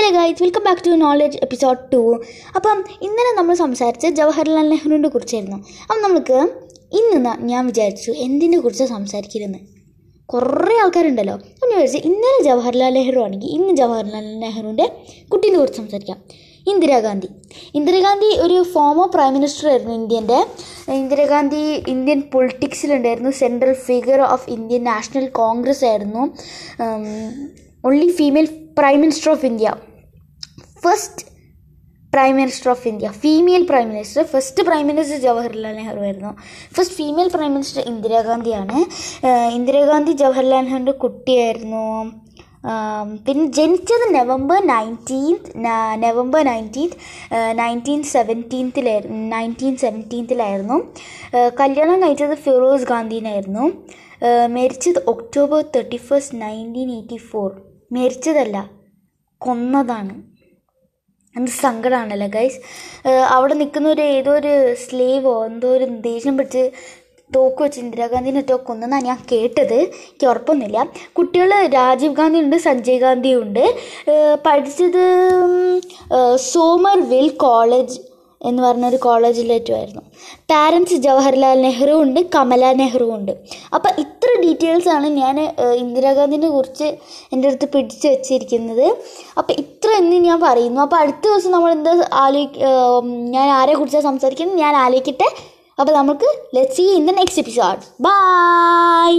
Hello guys welcome back to knowledge episode two അപ്പം ഇന്നലെ നമ്മൾ സംസാരിച്ച ജവഹർലാൽ നെഹ്റുവിനെ കുറിച്ചായിരുന്നു. അപ്പം നമുക്ക് ഇന്ന് ഞാൻ വിചാരിച്ചു എന്തിനെ കുറിച്ച് സംസാരിക്കരുതെന്ന് കുറേ ആൾക്കാരുണ്ടല്ലോ. അപ്പം വിചാരിച്ചു ഇന്നലെ ജവഹർലാൽ നെഹ്റു ആണെങ്കിൽ ഇന്ന് ജവഹർലാൽ നെഹ്റുവിന്റെ കുട്ടീനെ കുറിച്ച് സംസാരിക്കാം. ഇന്ദിരാഗാന്ധി. ഇന്ദിരാഗാന്ധി ഒരു ഫോമർ പ്രൈം മിനിസ്റ്റർ ആയിരുന്നു ഇന്ത്യന്റെ. Indira Gandhi Indian പൊളിറ്റിക്സിലുണ്ടായിരുന്നു central figure of Indian national congress ആയിരുന്നു. Only female prime minister of India first prime minister of India female prime minister first prime minister Jawaharlal Nehru ആയിരുന്നു. ഫസ്റ്റ് ഫീമെയിൽ പ്രൈം മിനിസ്റ്റർ ഇന്ദിരാഗാന്ധിയാണ്. ഇന്ദിരാഗാന്ധി ജവഹർലാൽ നെഹ്റുവിന്റെ കുട്ടിയായിരുന്നു. പിന്നെ ജനിച്ചത് November nineteenth November nineteenth nineteen സെവന്റീൻത്തിലായിരുന്നു nineteen സെവന്റീൻത്തിലായിരുന്നു കല്യാണം കഴിച്ചത് ഫിറോസ് ഗാന്ധിനായിരുന്നു. മരിച്ചത് October thirty first nineteen eighty four മരിച്ചതല്ല കൊന്നതാണ്. എന്ത് സങ്കടമാണല്ലോ ഗൈസ് അവിടെ നിൽക്കുന്ന ഒരു ഏതോ ഒരു സ്ലേവോ എന്തോ ഒരു ദേഷ്യം പിടിച്ച് തോക്ക് വെച്ച് ഇന്ദിരാഗാന്ധിനെ ഒറ്റ കൊന്നെന്നാണ് ഞാൻ കേട്ടത്. എനിക്ക് ഉറപ്പൊന്നുമില്ല. കുട്ടികൾ രാജീവ് ഗാന്ധി ഉണ്ട് സഞ്ജയ് ഗാന്ധി ഉണ്ട്. പഠിച്ചത് പഠിച്ചത് സോമർവിൽ കോളേജ് എന്ന് പറഞ്ഞൊരു കോളേജിലേറ്റുമായിരുന്നു പാരൻസ് ജവഹർലാൽ നെഹ്റു ഉണ്ട് കമല നെഹ്റു ഉണ്ട്. അപ്പോൾ ഇത്ര ഡീറ്റെയിൽസ് ആണ് ഞാൻ ഇന്ദിരാഗാന്ധിനെ കുറിച്ച് എന്റെ അടുത്ത് പിടിച്ചു വെച്ചിരിക്കുന്നത്. അപ്പോൾ ഇത്ര എന്ന് ഞാൻ പറയുന്നു. അപ്പോൾ അടുത്ത ദിവസം നമ്മൾ എന്താ ആലോചി ഞാൻ ആരെ കുറിച്ചാണ് സംസാരിക്കുന്നത്? ഞാൻ ആലോചിക്കട്ടെ. അപ്പോൾ നമുക്ക് let see in the next episode bye